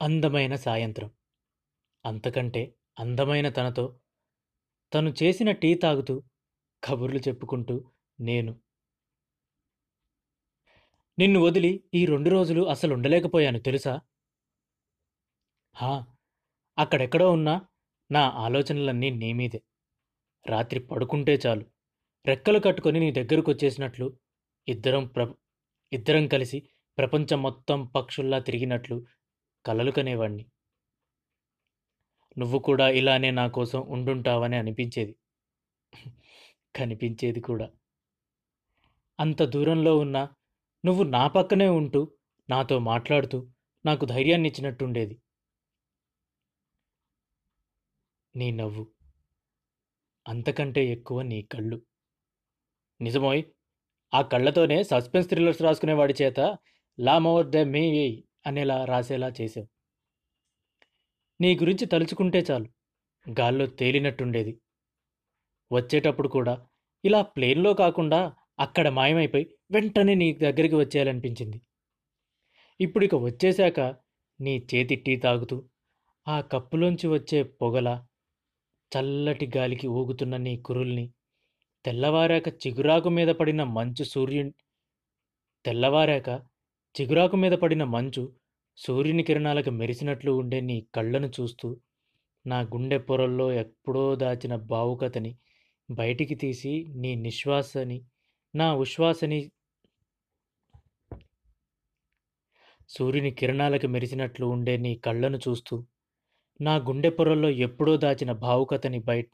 అందమైన సాయంత్రం. అంతకంటే అందమైన తనతో, తను చేసిన టీ తాగుతూ, కబుర్లు చెప్పుకుంటూ నేను. నిన్ను వదిలి ఈ రెండు రోజులు అసలు ఉండలేకపోయాను తెలుసా? హా! అక్కడెక్కడో ఉన్నా నా ఆలోచనలన్నీ నీ మీదే. రాత్రి పడుకుంటే చాలు, రెక్కలు కట్టుకొని నీ దగ్గరకొచ్చేసినట్లు, ఇద్దరం ప్ర ఇద్దరం కలిసి ప్రపంచం మొత్తం పక్షుల్లా తిరిగినట్లు కలలు కనేవాణ్ణి. నువ్వు కూడా ఇలానే నా కోసం ఉండుంటావని అనిపించేది. కనిపించేది కూడా. అంత దూరంలో ఉన్నా నువ్వు నా పక్కనే ఉంటూ, నాతో మాట్లాడుతూ, నాకు ధైర్యాన్ని ఇచ్చినట్టుండేది నీ నవ్వు. అంతకంటే ఎక్కువ నీ కళ్ళు. నిజమోయ్! ఆ కళ్ళతోనే సస్పెన్స్ థ్రిల్లర్స్ రాసుకునేవాడి చేత 'లామోర్ ద మేయ్' అనేలా రాసేలా చేశావు. నీ గురించి తలుచుకుంటే చాలు, గాల్లో తేలినట్టుండేది. వచ్చేటప్పుడు కూడా ఇలా ప్లేన్‌లో కాకుండా అక్కడ మాయమైపోయి వెంటనే నీ దగ్గరికి వచ్చేయాలనిపించింది. ఇప్పుడిక వచ్చేశాక నీ చేతి టీ తాగుతూ, ఆ కప్పులోంచి వచ్చే పొగల చల్లటి గాలికి ఊగుతున్న నీ కురుల్ని, తెల్లవారాక చిగురాకు మీద పడిన మంచు సూర్యుని తెల్లవారాక చిగురాకు మీద పడిన మంచు సూర్యుని కిరణాలకు మెరిసినట్లు ఉండే నీ కళ్ళను చూస్తూ, నా గుండె పొరల్లో ఎప్పుడో దాచిన భావుకతని బయటికి తీసి నీ నిశ్వాసని, నా ఉశ్వాసని సూర్యుని కిరణాలకు మెరిసినట్లు ఉండే నీ కళ్ళను చూస్తూ, నా గుండె పొరల్లో ఎప్పుడో దాచిన భావుకతని బయట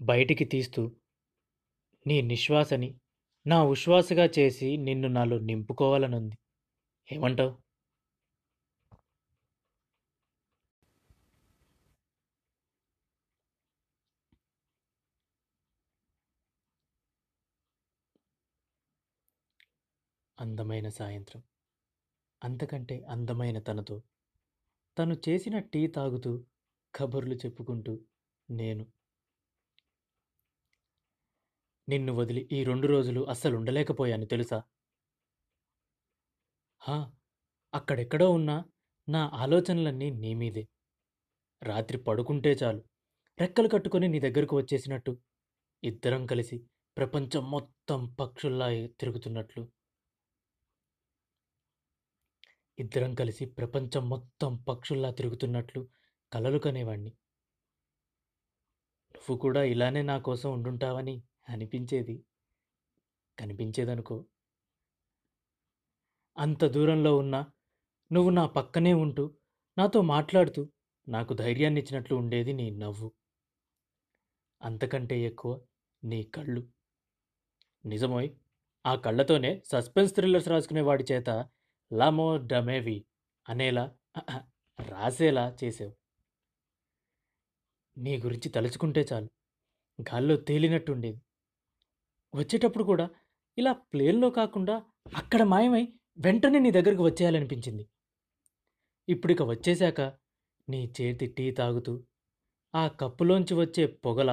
బయటికి తీస్తూ, నీ నిశ్వాసని నా ఉశ్వాసగా చేసి నిన్ను నాలో నింపుకోవాలనుంది. ఏమంటావ్? అందమైన సాయంత్రం. అంతకంటే అందమైన తనతో, తను చేసిన టీ తాగుతూ, కబుర్లు చెప్పుకుంటూ నేను. నిన్ను వదిలి ఈ రెండు రోజులు అస్సలుండలేకపోయాను తెలుసా? హా! అక్కడెక్కడో ఉన్నా నా ఆలోచనలన్నీ నీ మీదే. రాత్రి పడుకుంటే చాలు, రెక్కలు కట్టుకొని నీ దగ్గరకు వచ్చేసినట్టు, ఇద్దరం కలిసి ప్రపంచం మొత్తం పక్షుల్లా తిరుగుతున్నట్లు ఇద్దరం కలిసి ప్రపంచం మొత్తం పక్షుల్లా తిరుగుతున్నట్లు కలలు కనేవాణ్ణి. నువ్వు కూడా ఇలానే నా కోసం ఉండుంటావని అనిపించేది. కనిపించేదనుకో. అంత దూరంలో ఉన్నా నువ్వు నా పక్కనే ఉంటూ, నాతో మాట్లాడుతూ, నాకు ధైర్యాన్నిచ్చినట్లు ఉండేది నీ నవ్వు. అంతకంటే ఎక్కువ నీ కళ్ళు. నిజమోయ్! ఆ కళ్ళతోనే సస్పెన్స్ థ్రిల్లర్స్ రాసుకునే వాడి చేత లామో డమేవి అనేలా రాసేలా చేసావు నీ గురించి తలుచుకుంటే చాలు, గాల్లో తేలినట్టుండేది. వచ్చేటప్పుడు కూడా ఇలా ప్లేన్‌లో కాకుండా అక్కడ మాయమై వెంటనే నీ దగ్గరకు వచ్చేయాలనిపించింది. ఇప్పుడిక వచ్చేశాక నీ చేతి టీ తాగుతూ, ఆ కప్పులోంచి వచ్చే పొగల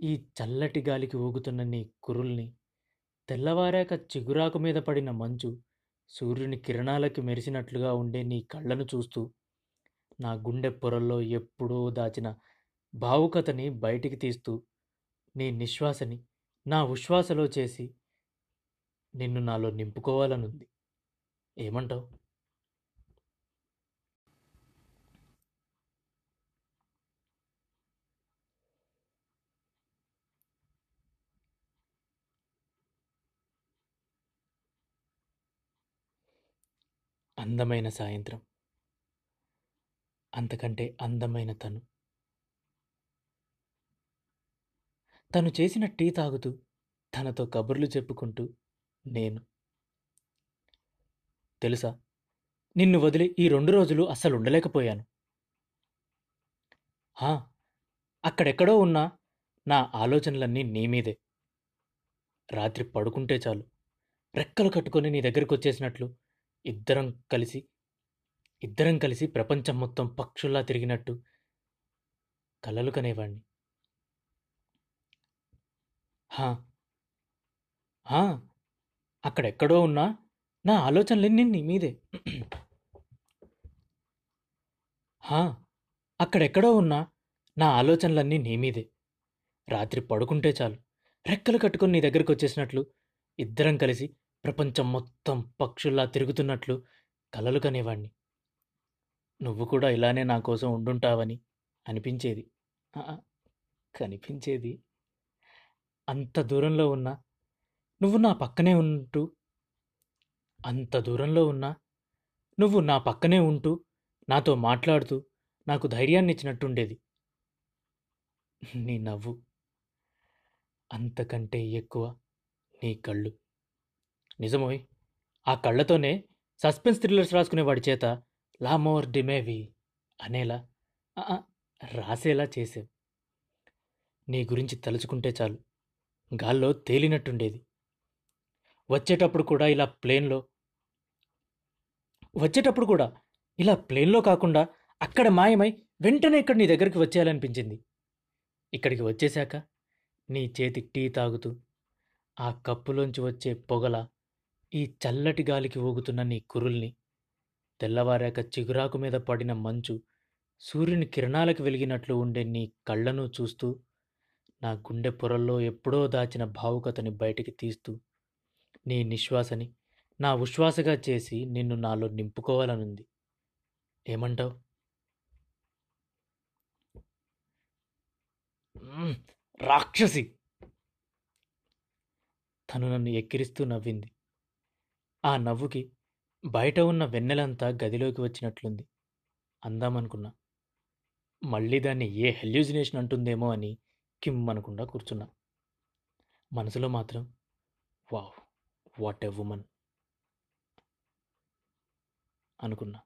ఈ చల్లటి గాలికి ఊగుతున్న నీ కురుల్ని, తెల్లవారాక చిగురాకు మీద పడిన మంచు సూర్యుని కిరణాలకి మెరిసినట్లుగా ఉండే నీ కళ్ళను చూస్తూ, నా గుండె పొరల్లో ఎప్పుడో దాచిన భావుకతని బయటికి తీస్తూ, నీ నిశ్వాసని నా ఉశ్వాసలో చేసి నిన్ను నాలో నింపుకోవాలనుంది. ఏమంటావు అందమైన సాయంత్రం. అంతకంటే అందమైన తను. తను చేసిన టీ తాగుతూ, తనతో కబుర్లు చెప్పుకుంటూ నేను. తెలుసా? నిన్ను వదిలి ఈ రెండు రోజులు అస్సలు ఉండలేకపోయాను హా! అక్కడెక్కడో ఉన్న నా ఆలోచనలన్నీ నీ మీదే. రాత్రి పడుకుంటే చాలు, రెక్కలు కట్టుకొని నీ దగ్గరకొచ్చేసినట్లు, ఇద్దరం కలిసి ఇద్దరం కలిసి ప్రపంచం మొత్తం పక్షుల్లా తిరిగినట్టు కలలు కనేవాణ్ణి. హా! అక్కడెక్కడో ఉన్నా నా ఆలోచనలన్నీ నీ మీదే. హా అక్కడెక్కడో ఉన్నా నా ఆలోచనలన్నీ నీ మీదే. రాత్రి పడుకుంటే చాలు. రెక్కలు కట్టుకుని నీ దగ్గరికి వచ్చేసినట్లు ఇద్దరం కలిసి ప్రపంచం మొత్తం పక్షుల్లా తిరుగుతున్నట్లు కలలు కనేవాణ్ణి. నువ్వు కూడా ఇలానే నా కోసం ఉండుంటావని అనిపించేది. కనిపించేది. అంత దూరంలో ఉన్నా నువ్వు నా పక్కనే ఉంటూ అంత దూరంలో ఉన్నా నువ్వు నా పక్కనే ఉంటూ నాతో మాట్లాడుతూ నాకు ధైర్యాన్ని ఇచ్చినట్టుండేది నీ నవ్వు అంతకంటే ఎక్కువ నీ కళ్ళు. నిజమోయ్ ఆ కళ్ళతోనే సస్పెన్స్ థ్రిల్లర్స్ రాసుకునేవాడి చేత లామోర్ డిమేవి అనేలా రాసేలా చేసావు. నీ గురించి తలుచుకుంటే చాలు. గాల్లో తేలినట్టుండేది. వచ్చేటప్పుడు కూడా ఇలా ప్లేన్లో వచ్చేటప్పుడు కూడా ఇలా ప్లేన్లో కాకుండా అక్కడ మాయమై వెంటనే ఇక్కడ నీ దగ్గరికి వచ్చేయాలనిపించింది. ఇక్కడికి వచ్చేశాక నీ చేతి టీ తాగుతూ ఆ కప్పులోంచి వచ్చే పొగల ఈ చల్లటి గాలికి ఊగుతున్న నీ కురుల్ని తెల్లవారాక చిగురాకు మీద పడిన మంచు సూర్యుని కిరణాలకు వెలిగినట్లు ఉండే నీ కళ్ళను చూస్తూ నా గుండె పొరల్లో ఎప్పుడో దాచిన భావుకతని బయటికి తీస్తూ నీ నిశ్వాసని నా ఉశ్వాసగా చేసి నిన్ను నాలో నింపుకోవాలనుంది. ఏమంటావు? రాక్షసి! తను నన్ను ఎక్కిరిస్తూ నవ్వింది. ఆ నవ్వుకి బయట ఉన్న వెన్నెలంతా గదిలోకి వచ్చినట్లుంది. అందామనుకున్నా మళ్ళీ దాన్ని ఏ హెల్యూజినేషన్ అంటుందేమో అని కిమ్ అనకుండా కూర్చున్నా. మనసులో మాత్రం వావ్ వాట్ ఎ ఉమన్ అనుకున్నా.